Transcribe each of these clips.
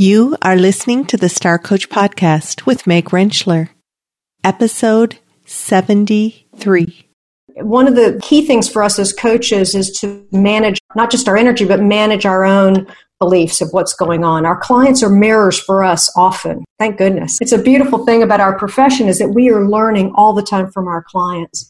You are listening to the Star Coach Podcast with Meg Rentschler, episode 73. One of the key things for us as coaches is to manage not just our energy, but manage our own beliefs of what's going on. Our clients are mirrors for us often. Thank goodness. It's a beautiful thing about our profession is that we are learning all the time from our clients.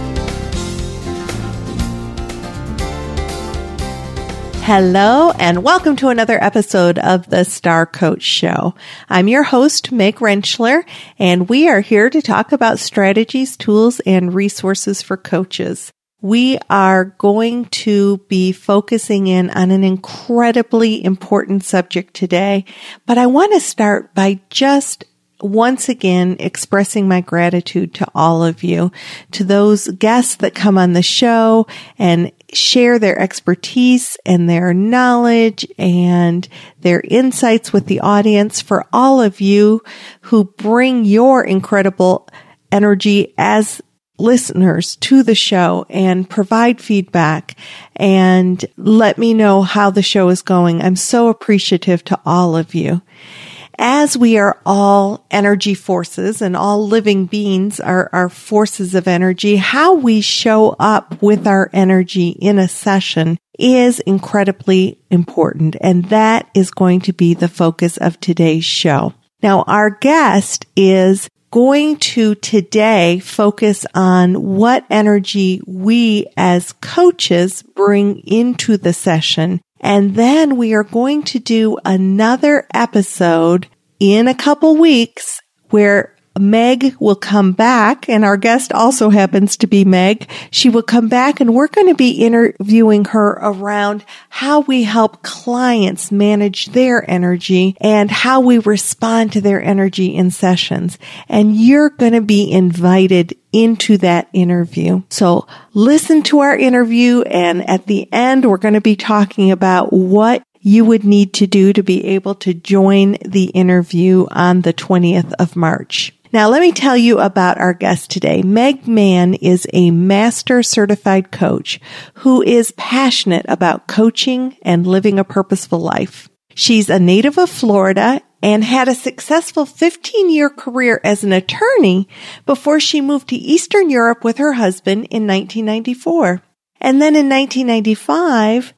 Hello and welcome to another episode of the Star Coach Show. I'm your host, Meg Rentschler, and we are here to talk about strategies, tools, and resources for coaches. We are going to be focusing in on an incredibly important subject today, but I want to start by just once again expressing my gratitude to all of you, to those guests that come on the show and share their expertise and their knowledge and their insights with the audience for all of you who bring your incredible energy as listeners to the show and provide feedback and let me know how the show is going. I'm so appreciative to all of you as we are all energy forces and all living beings are, are forces of energy, how we show up with our energy in a session is incredibly important. And that is going to be the focus of today's show. Now, our guest is going to today focus on what energy we as coaches bring into the session and then we are going to do another episode in a couple weeks where Meg will come back and our guest also happens to be Meg. She will come back and we're going to be interviewing her around how we help clients manage their energy and how we respond to their energy in sessions. And you're going to be invited into that interview. So listen to our interview and at the end we're going to be talking about what you would need to do to be able to join the interview on the 20th of March. Now let me tell you about our guest today. Meg Mann is a master certified coach who is passionate about coaching and living a purposeful life. She's a native of Florida and had a successful 15 year career as an attorney before she moved to Eastern Europe with her husband in 1994. And then in 1995,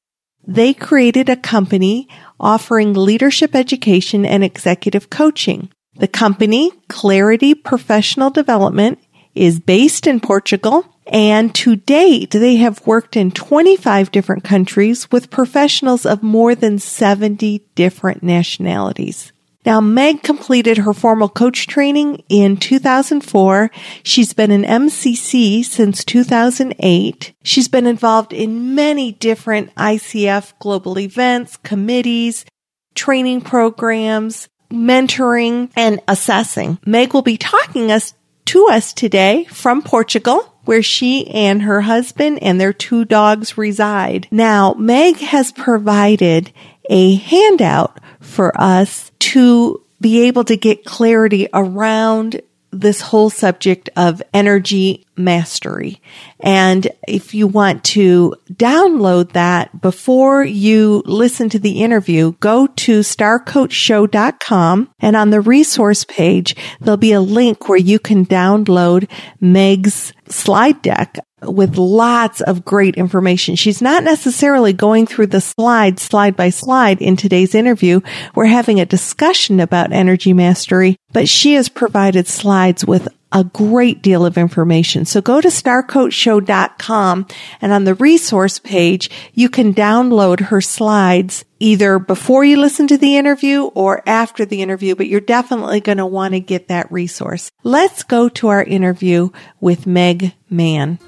they created a company offering leadership education and executive coaching. The company, Clarity Professional Development, is based in Portugal and to date they have worked in 25 different countries with professionals of more than 70 different nationalities. Now, Meg completed her formal coach training in 2004. She's been an MCC since 2008. She's been involved in many different ICF global events, committees, training programs, mentoring, and assessing. Meg will be talking us to us today from Portugal where she and her husband and their two dogs reside. Now, Meg has provided a handout for us to be able to get clarity around this whole subject of energy mastery. And if you want to download that before you listen to the interview, go to starcoachshow.com and on the resource page, there'll be a link where you can download Meg's slide deck with lots of great information. She's not necessarily going through the slides slide by slide in today's interview. We're having a discussion about energy mastery, but she has provided slides with a great deal of information. So go to starcoachshow.com and on the resource page, you can download her slides either before you listen to the interview or after the interview, but you're definitely going to want to get that resource. Let's go to our interview with Meg Mann.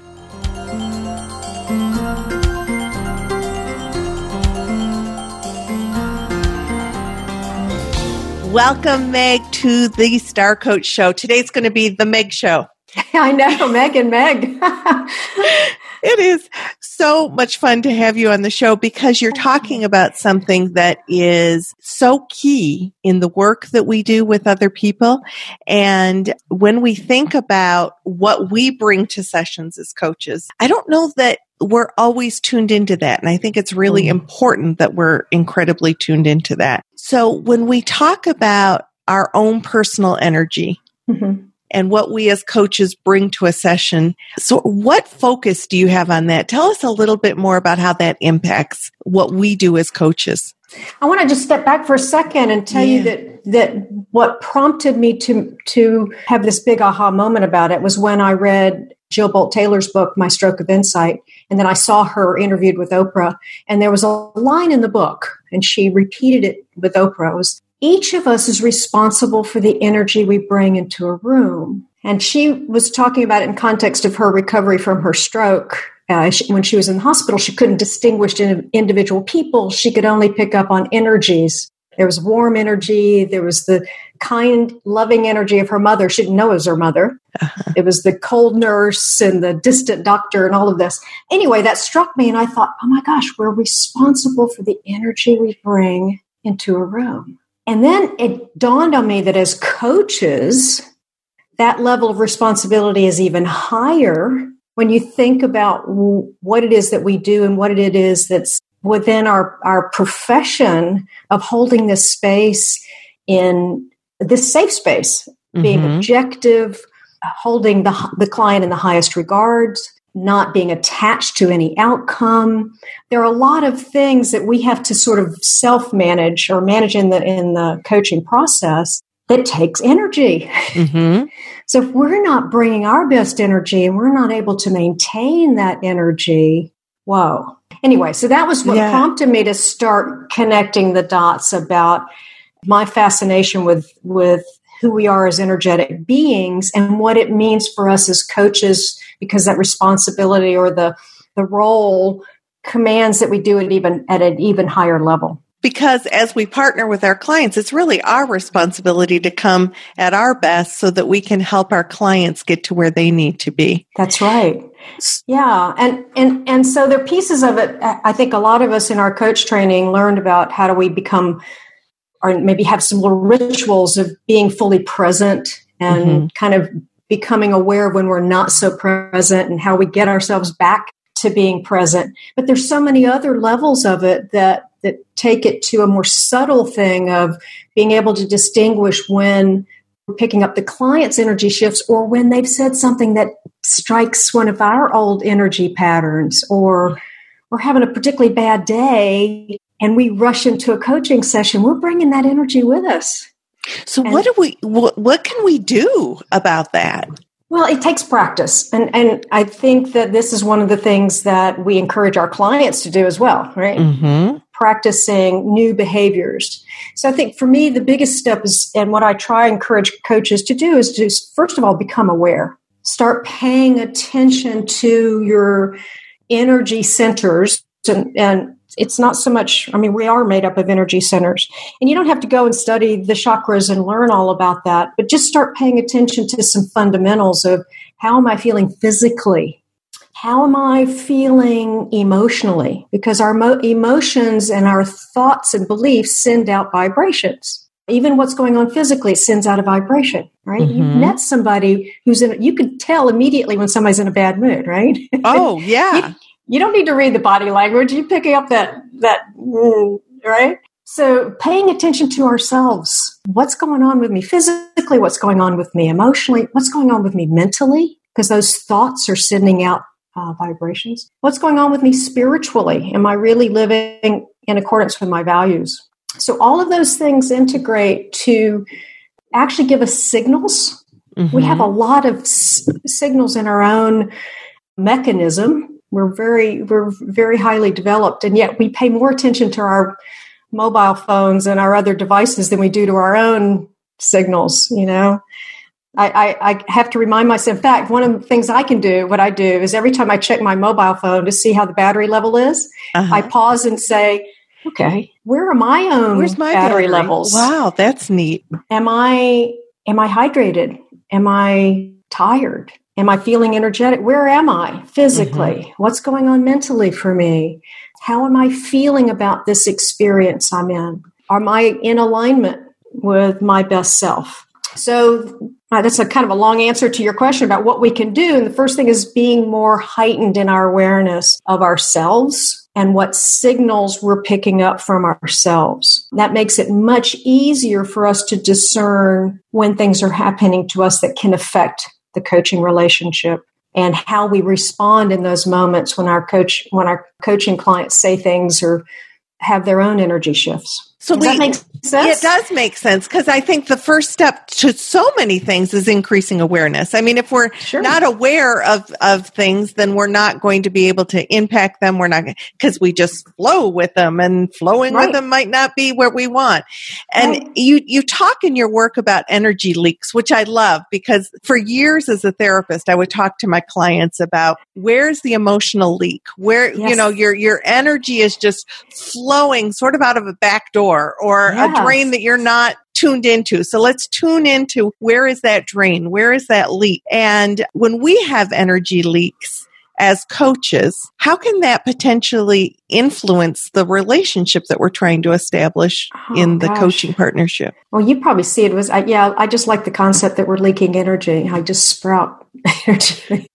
Welcome, Meg, to the Star Coach Show. Today's going to be the Meg Show. I know, Meg and Meg. it is so much fun to have you on the show because you're talking about something that is so key in the work that we do with other people. And when we think about what we bring to sessions as coaches, I don't know that we're always tuned into that. And I think it's really mm. important that we're incredibly tuned into that. So when we talk about our own personal energy, mm-hmm and what we as coaches bring to a session. So what focus do you have on that? Tell us a little bit more about how that impacts what we do as coaches. I want to just step back for a second and tell yeah. you that that what prompted me to to have this big aha moment about it was when I read Jill Bolte Taylor's book, My Stroke of Insight, and then I saw her interviewed with Oprah, and there was a line in the book, and she repeated it with Oprah. It was each of us is responsible for the energy we bring into a room. And she was talking about it in context of her recovery from her stroke. Uh, she, when she was in the hospital, she couldn't distinguish individual people. She could only pick up on energies. There was warm energy. There was the kind, loving energy of her mother. She didn't know it was her mother. Uh-huh. It was the cold nurse and the distant doctor and all of this. Anyway, that struck me, and I thought, oh my gosh, we're responsible for the energy we bring into a room. And then it dawned on me that as coaches, that level of responsibility is even higher when you think about what it is that we do and what it is that's within our, our profession of holding this space in this safe space, being mm-hmm. objective, holding the, the client in the highest regards, not being attached to any outcome. There are a lot of things that we have to sort of self manage or manage in the in the coaching process that takes energy. Mm-hmm. so if we're not bringing our best energy and we're not able to maintain that energy, whoa. Anyway, so that was what yeah. prompted me to start connecting the dots about my fascination with with who we are as energetic beings and what it means for us as coaches because that responsibility or the the role commands that we do it even at an even higher level because as we partner with our clients it's really our responsibility to come at our best so that we can help our clients get to where they need to be that's right yeah and and and so there are pieces of it i think a lot of us in our coach training learned about how do we become or maybe have some little rituals of being fully present and mm-hmm. kind of becoming aware of when we're not so present and how we get ourselves back to being present. But there's so many other levels of it that that take it to a more subtle thing of being able to distinguish when we're picking up the client's energy shifts or when they've said something that strikes one of our old energy patterns or we're having a particularly bad day and we rush into a coaching session, we're bringing that energy with us. So and, what do we what, what can we do about that? Well, it takes practice. And and I think that this is one of the things that we encourage our clients to do as well, right? Mm-hmm. Practicing new behaviors. So I think for me the biggest step is and what I try encourage coaches to do is to first of all become aware. Start paying attention to your energy centers and, and it's not so much i mean we are made up of energy centers and you don't have to go and study the chakras and learn all about that but just start paying attention to some fundamentals of how am i feeling physically how am i feeling emotionally because our mo- emotions and our thoughts and beliefs send out vibrations even what's going on physically sends out a vibration right mm-hmm. you've met somebody who's in you can tell immediately when somebody's in a bad mood right oh yeah you, you don't need to read the body language. You picking up that that right. So paying attention to ourselves. What's going on with me physically? What's going on with me emotionally? What's going on with me mentally? Because those thoughts are sending out uh, vibrations. What's going on with me spiritually? Am I really living in accordance with my values? So all of those things integrate to actually give us signals. Mm-hmm. We have a lot of s- signals in our own mechanism we're very we're very highly developed, and yet we pay more attention to our mobile phones and our other devices than we do to our own signals. You know, I, I, I have to remind myself. In fact, one of the things I can do, what I do, is every time I check my mobile phone to see how the battery level is, uh-huh. I pause and say, "Okay, where are my own Where's my battery, battery levels? Wow, that's neat. Am I am I hydrated? Am I tired? Am I feeling energetic? Where am I physically? Mm-hmm. What's going on mentally for me? How am I feeling about this experience I'm in? Am I in alignment with my best self? So uh, that's a kind of a long answer to your question about what we can do. And the first thing is being more heightened in our awareness of ourselves and what signals we're picking up from ourselves. That makes it much easier for us to discern when things are happening to us that can affect the coaching relationship and how we respond in those moments when our coach when our coaching clients say things or have their own energy shifts. So does we, that make sense? It does make sense because I think the first step to so many things is increasing awareness. I mean, if we're sure. not aware of of things, then we're not going to be able to impact them. We're not because we just flow with them, and flowing right. with them might not be where we want. And right. you you talk in your work about energy leaks, which I love because for years as a therapist, I would talk to my clients about where's the emotional leak, where yes. you know your your energy is just flowing sort of out of a back door or yes. a drain that you're not tuned into. So let's tune into where is that drain? Where is that leak? And when we have energy leaks, as coaches, how can that potentially influence the relationship that we're trying to establish oh, in the gosh. coaching partnership? Well, you probably see it was, uh, yeah, I just like the concept that we're leaking energy. I just sprout energy.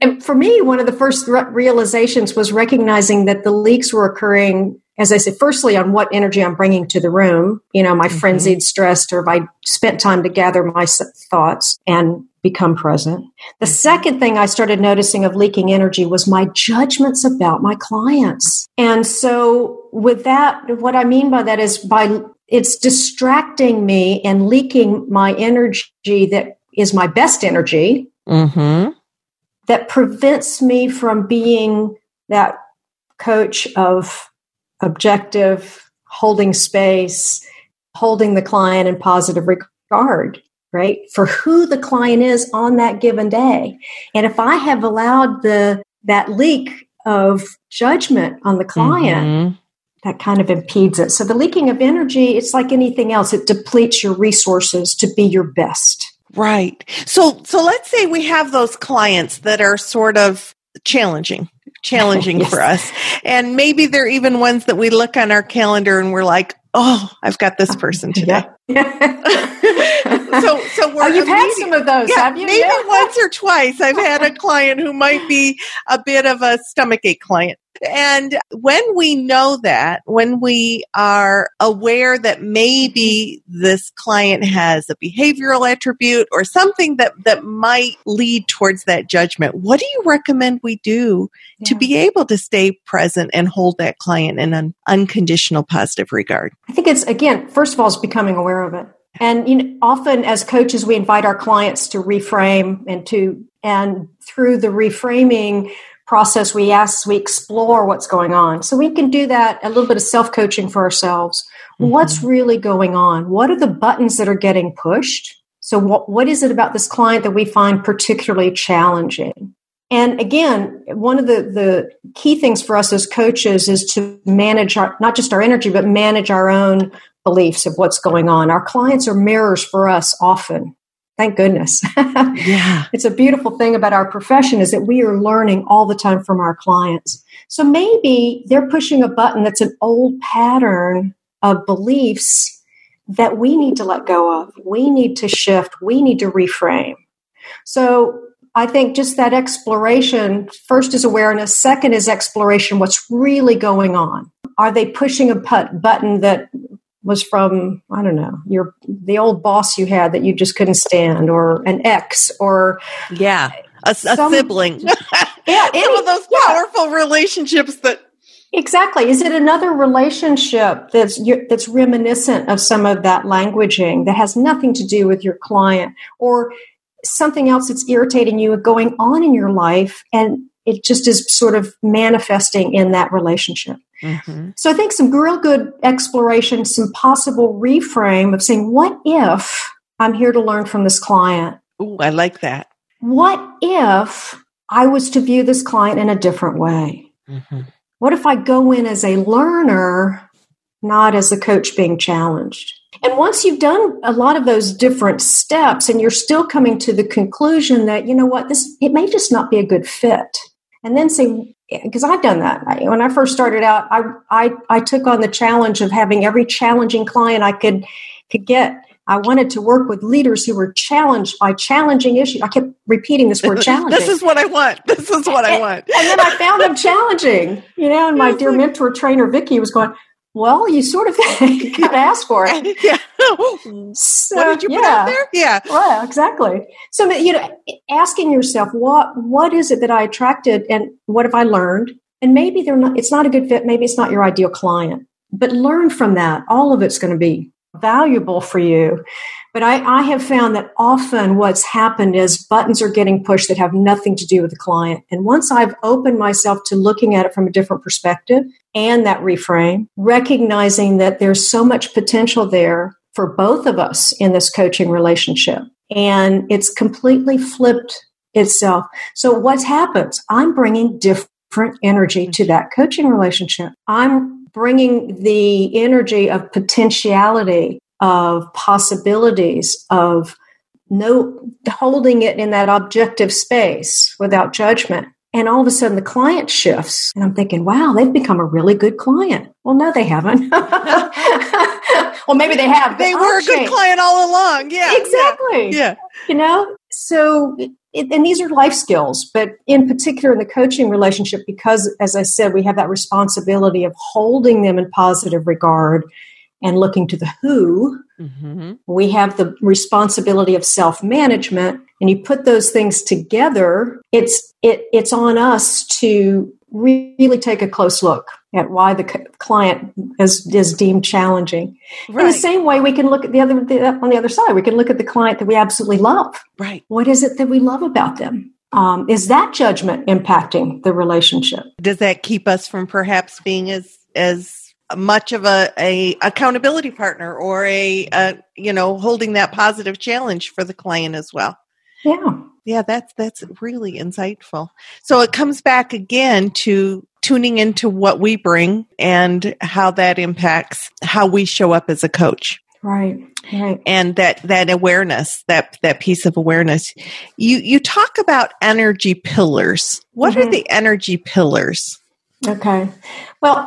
and for me, one of the first re- realizations was recognizing that the leaks were occurring as I said, firstly on what energy I'm bringing to the room, you know, my mm-hmm. frenzied, stressed, or if I spent time to gather my thoughts and become present. The mm-hmm. second thing I started noticing of leaking energy was my judgments about my clients. And so with that, what I mean by that is by it's distracting me and leaking my energy that is my best energy mm-hmm. that prevents me from being that coach of objective, holding space, holding the client in positive regard, right? For who the client is on that given day. And if I have allowed the that leak of judgment on the client, mm-hmm. that kind of impedes it. So the leaking of energy, it's like anything else. It depletes your resources to be your best. Right. So so let's say we have those clients that are sort of challenging challenging oh, yes. for us. And maybe they're even ones that we look on our calendar and we're like, oh, I've got this uh, person today. Yeah. so, so oh, we're oh, you've had some of those, yeah, have you? Maybe yeah. once or twice. I've had a client who might be a bit of a stomach ache client. And when we know that, when we are aware that maybe this client has a behavioral attribute or something that, that might lead towards that judgment, what do you recommend we do yeah. to be able to stay present and hold that client in an unconditional positive regard? I think it's, again, first of all, it's becoming aware of it. And you know, often as coaches, we invite our clients to reframe and to, and through the reframing, process, we ask, we explore what's going on. So we can do that, a little bit of self coaching for ourselves. Mm-hmm. What's really going on? What are the buttons that are getting pushed? So what, what is it about this client that we find particularly challenging? And again, one of the, the key things for us as coaches is to manage our, not just our energy, but manage our own beliefs of what's going on. Our clients are mirrors for us often. Thank goodness. yeah. It's a beautiful thing about our profession is that we are learning all the time from our clients. So maybe they're pushing a button that's an old pattern of beliefs that we need to let go of. We need to shift. We need to reframe. So I think just that exploration first is awareness, second is exploration. What's really going on? Are they pushing a button that was from I don't know your the old boss you had that you just couldn't stand, or an ex, or yeah, a, some, sibling. yeah, any, some of those powerful yeah. relationships that exactly. Is it another relationship that's that's reminiscent of some of that languaging that has nothing to do with your client, or something else that's irritating you going on in your life, and it just is sort of manifesting in that relationship. Mm-hmm. So I think some real good exploration, some possible reframe of saying, what if I'm here to learn from this client? Ooh, I like that. What if I was to view this client in a different way? Mm-hmm. What if I go in as a learner, not as a coach being challenged? And once you've done a lot of those different steps and you're still coming to the conclusion that, you know what, this, it may just not be a good fit. And then say, because I've done that. When I first started out, I, I, I took on the challenge of having every challenging client I could, could get I wanted to work with leaders who were challenged by challenging issues. I kept repeating this word challenging. this is what I want. This is what I want. and then I found them challenging, you know, and my dear mentor trainer, Vicky, was going, well, you sort of got to ask for it. yeah. So, what did you yeah. put out there? Yeah. Well, exactly. So, you know, asking yourself, what, what is it that I attracted and what have I learned? And maybe they're not, it's not a good fit. Maybe it's not your ideal client, but learn from that. All of it's going to be valuable for you. But I, I, have found that often what's happened is buttons are getting pushed that have nothing to do with the client. And once I've opened myself to looking at it from a different perspective and that reframe, recognizing that there's so much potential there for both of us in this coaching relationship. And it's completely flipped itself. So what happens? I'm bringing different energy to that coaching relationship. I'm bringing the energy of potentiality, of possibilities, of no holding it in that objective space without judgment. And all of a sudden the client shifts. And I'm thinking, wow, they've become a really good client. Well, no, they haven't. well, maybe they have. They were a good client all along. Yeah. Exactly. Yeah. yeah. You know, so it, and these are life skills, but in particular in the coaching relationship, because as I said, we have that responsibility of holding them in positive regard and looking to the who. Mm-hmm. We have the responsibility of self management, and you put those things together. It's it it's on us to really take a close look at why the client is, is deemed challenging. Right. In the same way, we can look at the other the, on the other side. We can look at the client that we absolutely love. Right. What is it that we love about them? Um, is that judgment impacting the relationship? Does that keep us from perhaps being as as much of a, a accountability partner or a, a you know holding that positive challenge for the client as well? Yeah. Yeah, that's that's really insightful. So it comes back again to tuning into what we bring and how that impacts how we show up as a coach. Right. Right. And that that awareness, that that piece of awareness. You you talk about energy pillars. What mm-hmm. are the energy pillars? Okay. Well,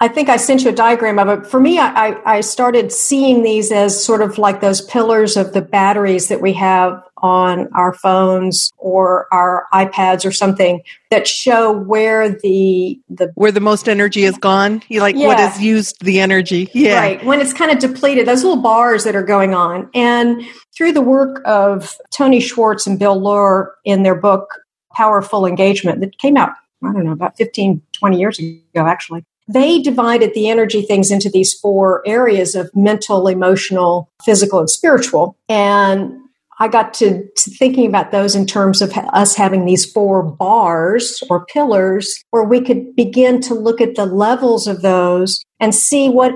I think I sent you a diagram of it. For me, I, I started seeing these as sort of like those pillars of the batteries that we have on our phones or our iPads or something that show where the the where the most energy is gone. You like yeah. what has used the energy. Yeah. Right. When it's kind of depleted, those little bars that are going on. And through the work of Tony Schwartz and Bill Loehr in their book Powerful Engagement that came out I don't know, about 15, 20 years ago, actually. They divided the energy things into these four areas of mental, emotional, physical, and spiritual. And I got to, to, thinking about those in terms of us having these four bars or pillars where we could begin to look at the levels of those and see what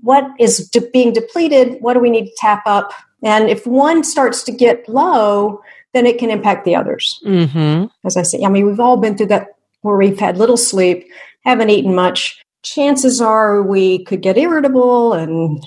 what is de- being depleted, what do we need to tap up? And if one starts to get low, then it can impact the others. Mm-hmm. As I say, I mean, we've all been through that where we've had little sleep, haven't eaten much, chances are we could get irritable and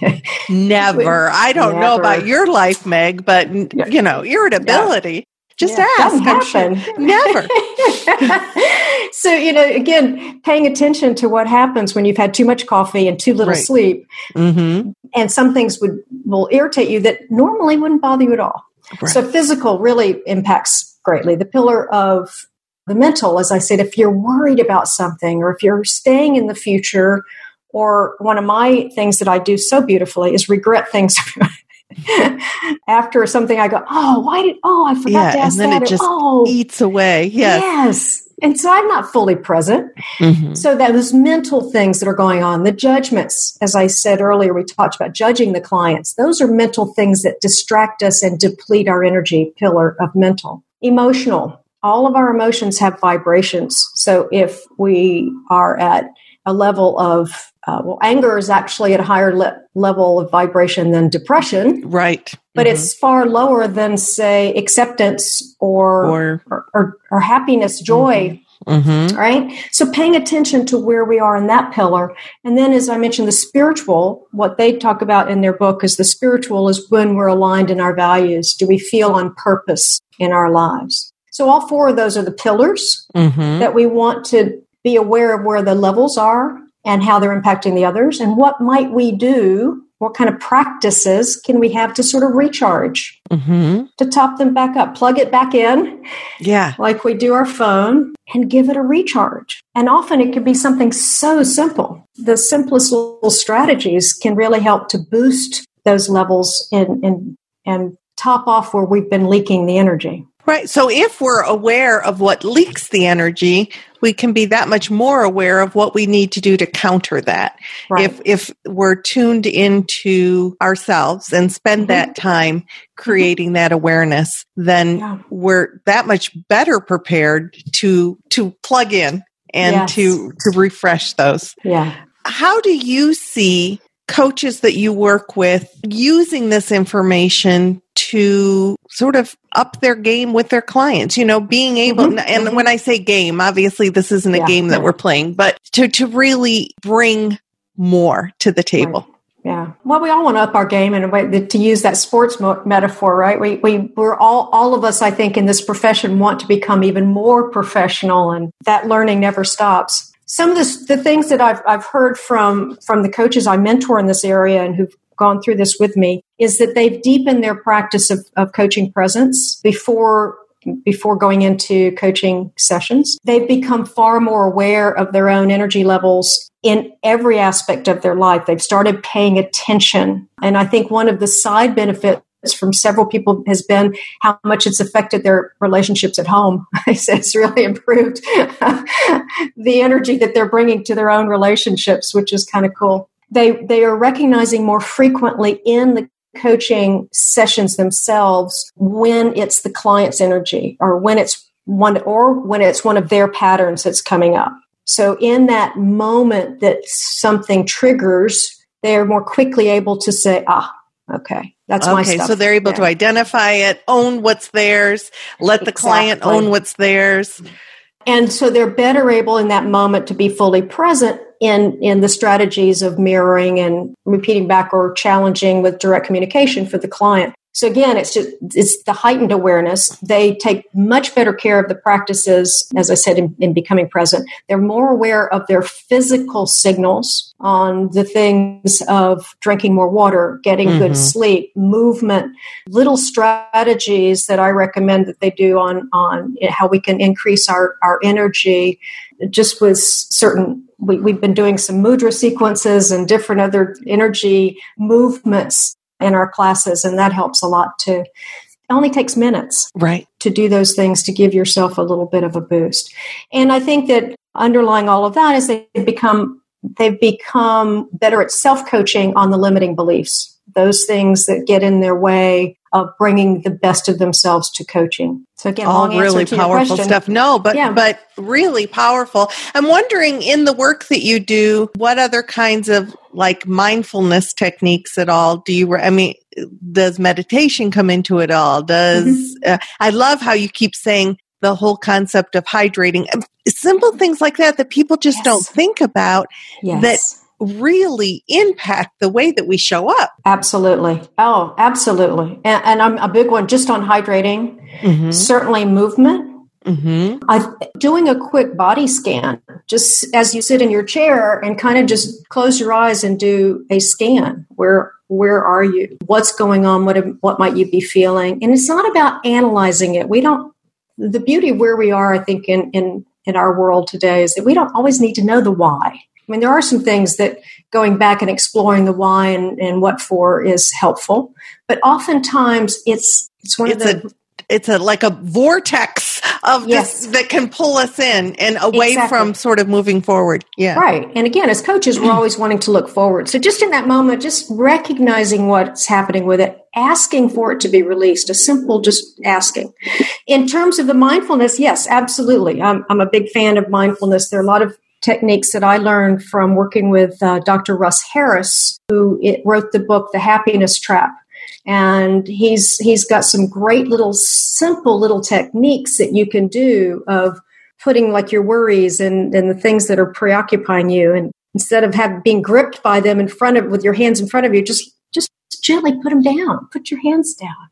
never. I don't never. know about your life, Meg, but you know, irritability. Yeah. Just yeah, ask. Happen. Never. so, you know, again, paying attention to what happens when you've had too much coffee and too little right. sleep. Mm-hmm. And some things would will irritate you that normally wouldn't bother you at all. Right. So physical really impacts greatly. The pillar of the mental, as I said, if you're worried about something or if you're staying in the future, or one of my things that I do so beautifully is regret things. After something, I go, oh, why did, oh, I forgot yeah, to ask and then that. it just oh, eats away. Yes. Yes. And so I'm not fully present. Mm-hmm. So those mental things that are going on, the judgments, as I said earlier, we talked about judging the clients. Those are mental things that distract us and deplete our energy pillar of mental. Emotional, all of our emotions have vibrations. So if we are at a level of uh, well, anger is actually at a higher le- level of vibration than depression, right? But mm-hmm. it's far lower than, say, acceptance or or, or, or, or happiness, joy. Mm-hmm. Right? So paying attention to where we are in that pillar. And then, as I mentioned, the spiritual, what they talk about in their book is the spiritual is when we're aligned in our values. Do we feel on purpose in our lives? So all four of those are the pillars mm-hmm. that we want to be aware of where the levels are and how they're impacting the others. And what might we do? What kind of practices can we have to sort of recharge mm-hmm. to top them back up? Plug it back in yeah. like we do our phone and give it a recharge. And often it can be something so simple. The simplest little strategies can really help to boost those levels and and and top off where we've been leaking the energy Right. So if we're aware of what leaks the energy, we can be that much more aware of what we need to do to counter that. Right. If if we're tuned into ourselves and spend mm-hmm. that time mm-hmm. creating mm-hmm. that awareness, then yeah. we're that much better prepared to to plug in and yes. to to refresh those. Yeah. How do you see coaches that you work with using this information to sort of up their game with their clients, you know, being able, mm-hmm. and when I say game, obviously this isn't a yeah. game that we're playing, but to, to really bring more to the table. Right. Yeah. Well, we all want to up our game in a way to use that sports mo- metaphor, right? We, we, we're all, all of us, I think, in this profession want to become even more professional and that learning never stops. Some of the, the things that I've, I've heard from, from the coaches I mentor in this area and who've gone through this with me is that they've deepened their practice of, of coaching presence before before going into coaching sessions. They've become far more aware of their own energy levels in every aspect of their life. They've started paying attention. And I think one of the side benefits from several people has been how much it's affected their relationships at home. it's really improved the energy that they're bringing to their own relationships, which is kind of cool they they are recognizing more frequently in the coaching sessions themselves when it's the client's energy or when it's one or when it's one of their patterns that's coming up. So in that moment that something triggers, they're more quickly able to say, ah, okay, that's okay, my stuff. So they're able yeah. to identify it, own what's theirs, let exactly. the client own what's theirs. And so they're better able in that moment to be fully present in in the strategies of mirroring and repeating back or challenging with direct communication for the client. So again, it's just it's the heightened awareness. They take much better care of the practices, as I said, in, in, becoming present. They're more aware of their physical signals on the things of drinking more water, getting mm-hmm. good sleep, movement, little strategies that I recommend that they do on on how we can increase our, our energy just with certain we, we've been doing some mudra sequences and different other energy movements in our classes, and that helps a lot too. It only takes minutes right. to do those things to give yourself a little bit of a boost. And i think that underlying all of that is they've become they've become better at self-coaching on the limiting beliefs those things that get in their way of bringing the best of themselves to coaching. So again, all really powerful stuff. No, but yeah. but really powerful. I'm wondering in the work that you do, what other kinds of like mindfulness techniques at all do you? I mean, does meditation come into it all? Does mm-hmm. uh, I love how you keep saying the whole concept of hydrating, simple things like that that people just yes. don't think about. Yes. That really impact the way that we show up. Absolutely. Oh, absolutely. And, and I'm a big one just on hydrating, mm-hmm. certainly movement. Mm-hmm. I, doing a quick body scan, just as you sit in your chair and kind of just close your eyes and do a scan. Where where are you? What's going on? What what might you be feeling? And it's not about analyzing it. We don't. The beauty of where we are, I think, in in in our world today is that we don't always need to know the why. I mean, there are some things that going back and exploring the why and, and what for is helpful, but oftentimes it's it's one it's of the a, it's a like a vortex of yes. this that can pull us in and away exactly. from sort of moving forward. Yeah. Right. And again, as coaches, we're always wanting to look forward. So just in that moment, just recognizing what's happening with it, asking for it to be released, a simple just asking. In terms of the mindfulness, yes, absolutely. I'm, I'm a big fan of mindfulness. There are a lot of techniques that I learned from working with uh, Dr. Russ Harris, who wrote the book The Happiness Trap. And he's he's got some great little simple little techniques that you can do of putting like your worries and, and the things that are preoccupying you and instead of have being gripped by them in front of with your hands in front of you just just gently put them down put your hands down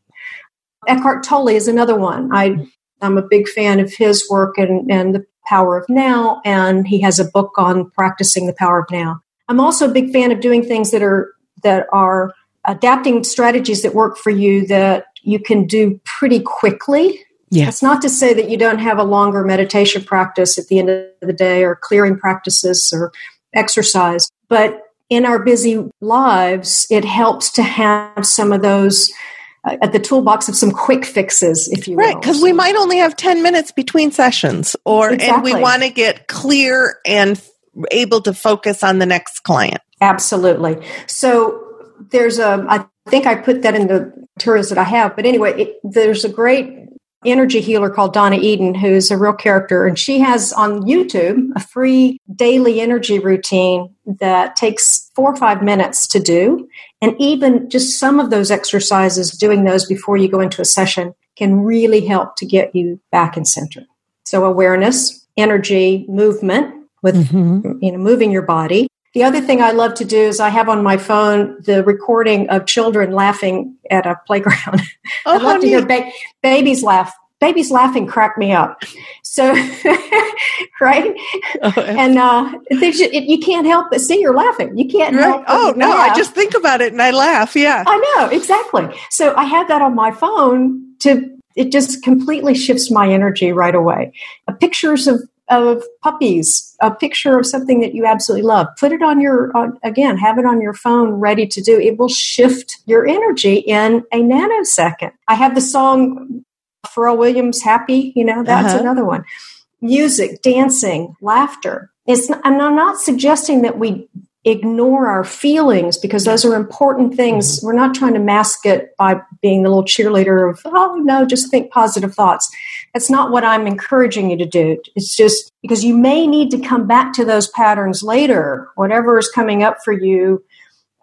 eckhart tolle is another one i i'm a big fan of his work and and the power of now and he has a book on practicing the power of now i'm also a big fan of doing things that are that are adapting strategies that work for you that you can do pretty quickly Yes. It's not to say that you don't have a longer meditation practice at the end of the day or clearing practices or exercise, but in our busy lives, it helps to have some of those at the toolbox of some quick fixes, if you will. Right, because we might only have 10 minutes between sessions or and we want to get clear and able to focus on the next client. Absolutely. So there's a, I think I put that in the materials that I have, but anyway, it, there's a great energy healer called Donna Eden, who's a real character, and she has on YouTube a free daily energy routine that takes four or five minutes to do. And even just some of those exercises, doing those before you go into a session, can really help to get you back in center. So awareness, energy, movement with mm-hmm. you know moving your body. The other thing I love to do is I have on my phone the recording of children laughing at a playground. Oh, I how love to hear ba- babies laugh. Babies laughing crack me up. So, right? Oh, And uh, it, you can't help but see you're laughing. You can't right. help. Oh, no, I just think about it and I laugh. Yeah. I know exactly. So I have that on my phone to. It just completely shifts my energy right away. Uh, pictures of of puppies, a picture of something that you absolutely love. Put it on your on, again. Have it on your phone, ready to do. It will shift your energy in a nanosecond. I have the song Pharrell Williams, "Happy." You know that's Uh-huh. another one. Music, dancing, laughter. It's. I'm not suggesting that we ignore our feelings because those are important things. We're not trying to mask it by being the little cheerleader of, oh, no, just think positive thoughts. That's not what I'm encouraging you to do. It's just because you may need to come back to those patterns later, whatever is coming up for you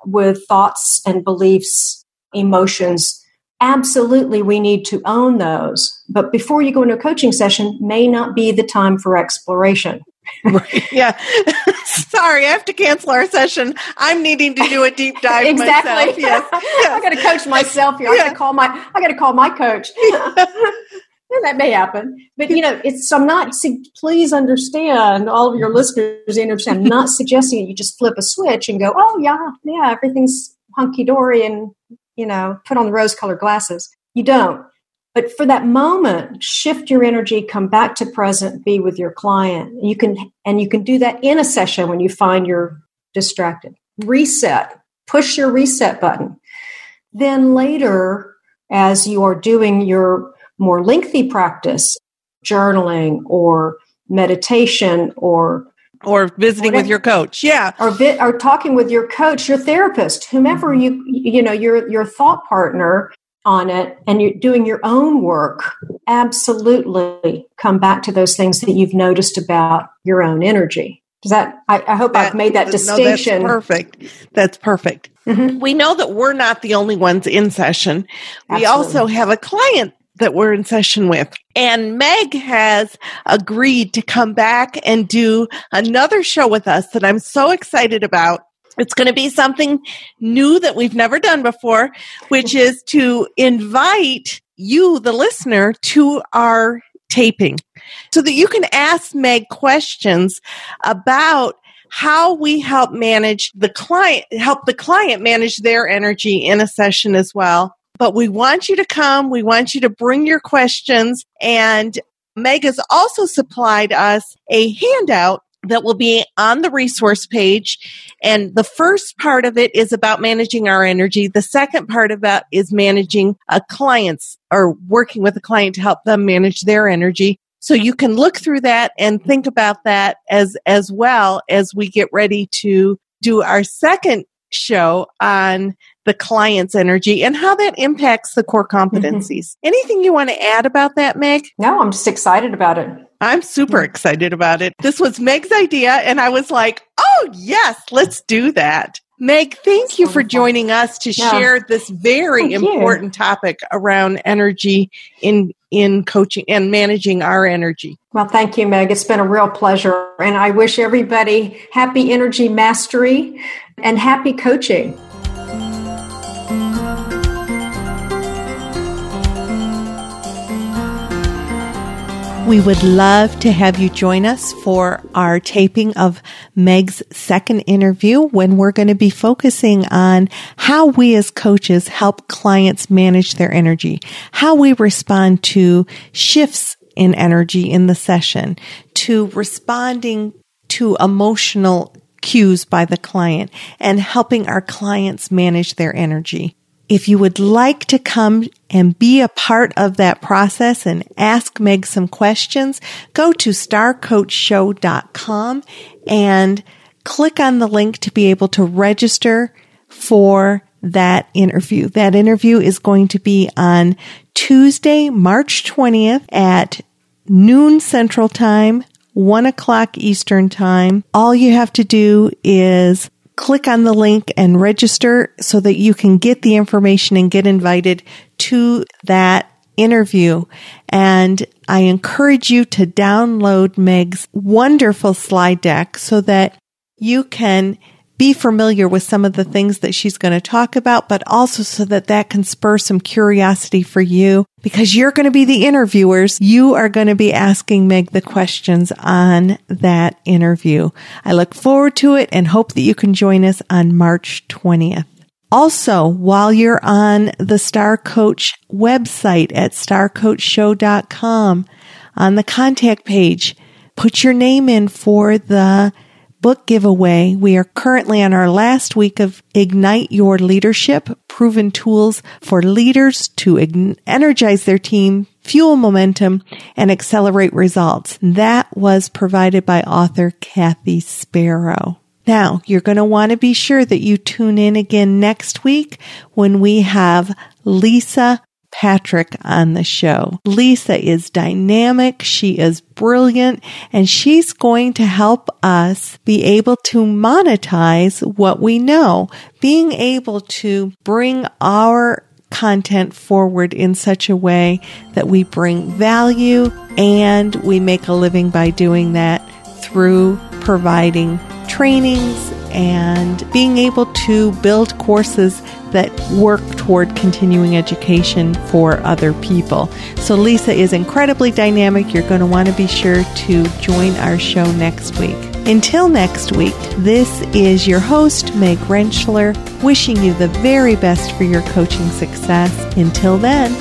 with thoughts and beliefs, emotions. Absolutely, we need to own those. But before you go into a coaching session, may not be the time for exploration. Yeah. Sorry, I have to cancel our session. I'm needing to do a deep dive exactly. myself. Yes. I got to coach myself here. I gotta call my. I got to call my coach. And that may happen, but you know, it's. I'm not. Please understand, all of your listeners. Understand. I'm not suggesting that you just flip a switch and go, "Oh yeah, yeah, everything's hunky dory," and you know, put on the rose-colored glasses. You don't. But for that moment, shift your energy, come back to present, be with your client. You can, and you can do that in a session when you find you're distracted. Reset, push your reset button. Then later, as you are doing your more lengthy practice, journaling or meditation or Or visiting with your coach. Yeah. or, vi- or talking with your coach, your therapist, whomever you you know your your thought partner on it, and you're doing your own work. Absolutely, come back to those things that you've noticed about your own energy. Does that? I, I hope I've made that no, distinction. that's perfect. That's perfect. Mhm. We know that we're not the only ones in session. We also have a client that we're in session with. And Meg has agreed to come back and do another show with us that I'm so excited about. It's going to be something new that we've never done before, which is to invite you, the listener, to our taping so that you can ask Meg questions about how we help manage the client, help the client manage their energy in a session as well. But we want you to come. We want you to bring your questions. And Meg has also supplied us a handout that will be on the resource page. And the first part of it is about managing our energy. The second part that is managing a client's or working with a client to help them manage their energy. So you can look through that and think about that as, as well as we get ready to do our second show on the client's energy and how that impacts the core mm-hmm. competencies. Anything you want to add about that, Meg? No, I'm just excited about it. I'm super excited about it. This was Meg's idea, and I was like, oh, yes, let's do that. Meg, thank That's you for joining us to Yeah. share this very Thank you. important topic around energy in in coaching and managing our energy. Well, thank you, Meg. It's been a real pleasure. And I wish everybody happy energy mastery and happy coaching. We would love to have you join us for our taping of Meg's second interview when we're going to be focusing on how we as coaches help clients manage their energy, how we respond to shifts in energy in the session, to responding to emotional cues by the client and helping our clients manage their energy. If you would like to come and be a part of that process and ask Meg some questions, go to starcoachshow.com and click on the link to be able to register for that interview. That interview is going to be on Tuesday, March 20th at noon central time, one o'clock Eastern time. All you have to do is click on the link and register so that you can get the information and get invited to that interview. And I encourage you to download Meg's wonderful slide deck so that you can be familiar with some of the things that she's going to talk about, but also so that that can spur some curiosity for you because you're going to be the interviewers. You are going to be asking Meg the questions on that interview. I look forward to it and hope that you can join us on March 20th. Also, while you're on the Star Coach website at starcoachshow.com on the contact page, put your name in for the book giveaway. We are currently on our last week of Ignite Your Leadership, proven tools for leaders to energize their team, fuel momentum, and accelerate results. That was provided by author Kathy Sparrow. Now, you're going to want to be sure that you tune in again next week when we have Lisa Patrick on the show. Lisa is dynamic. She is brilliant and she's going to help us be able to monetize what we know, being able to bring our content forward in such a way that we bring value and we make a living by doing that through providing trainings and being able to build courses that work toward continuing education for other people. So Lisa is incredibly dynamic. You're going to want to be sure to join our show next week. Until next week, this is your host, Meg Rentschler, wishing you the very best for your coaching success. Until then,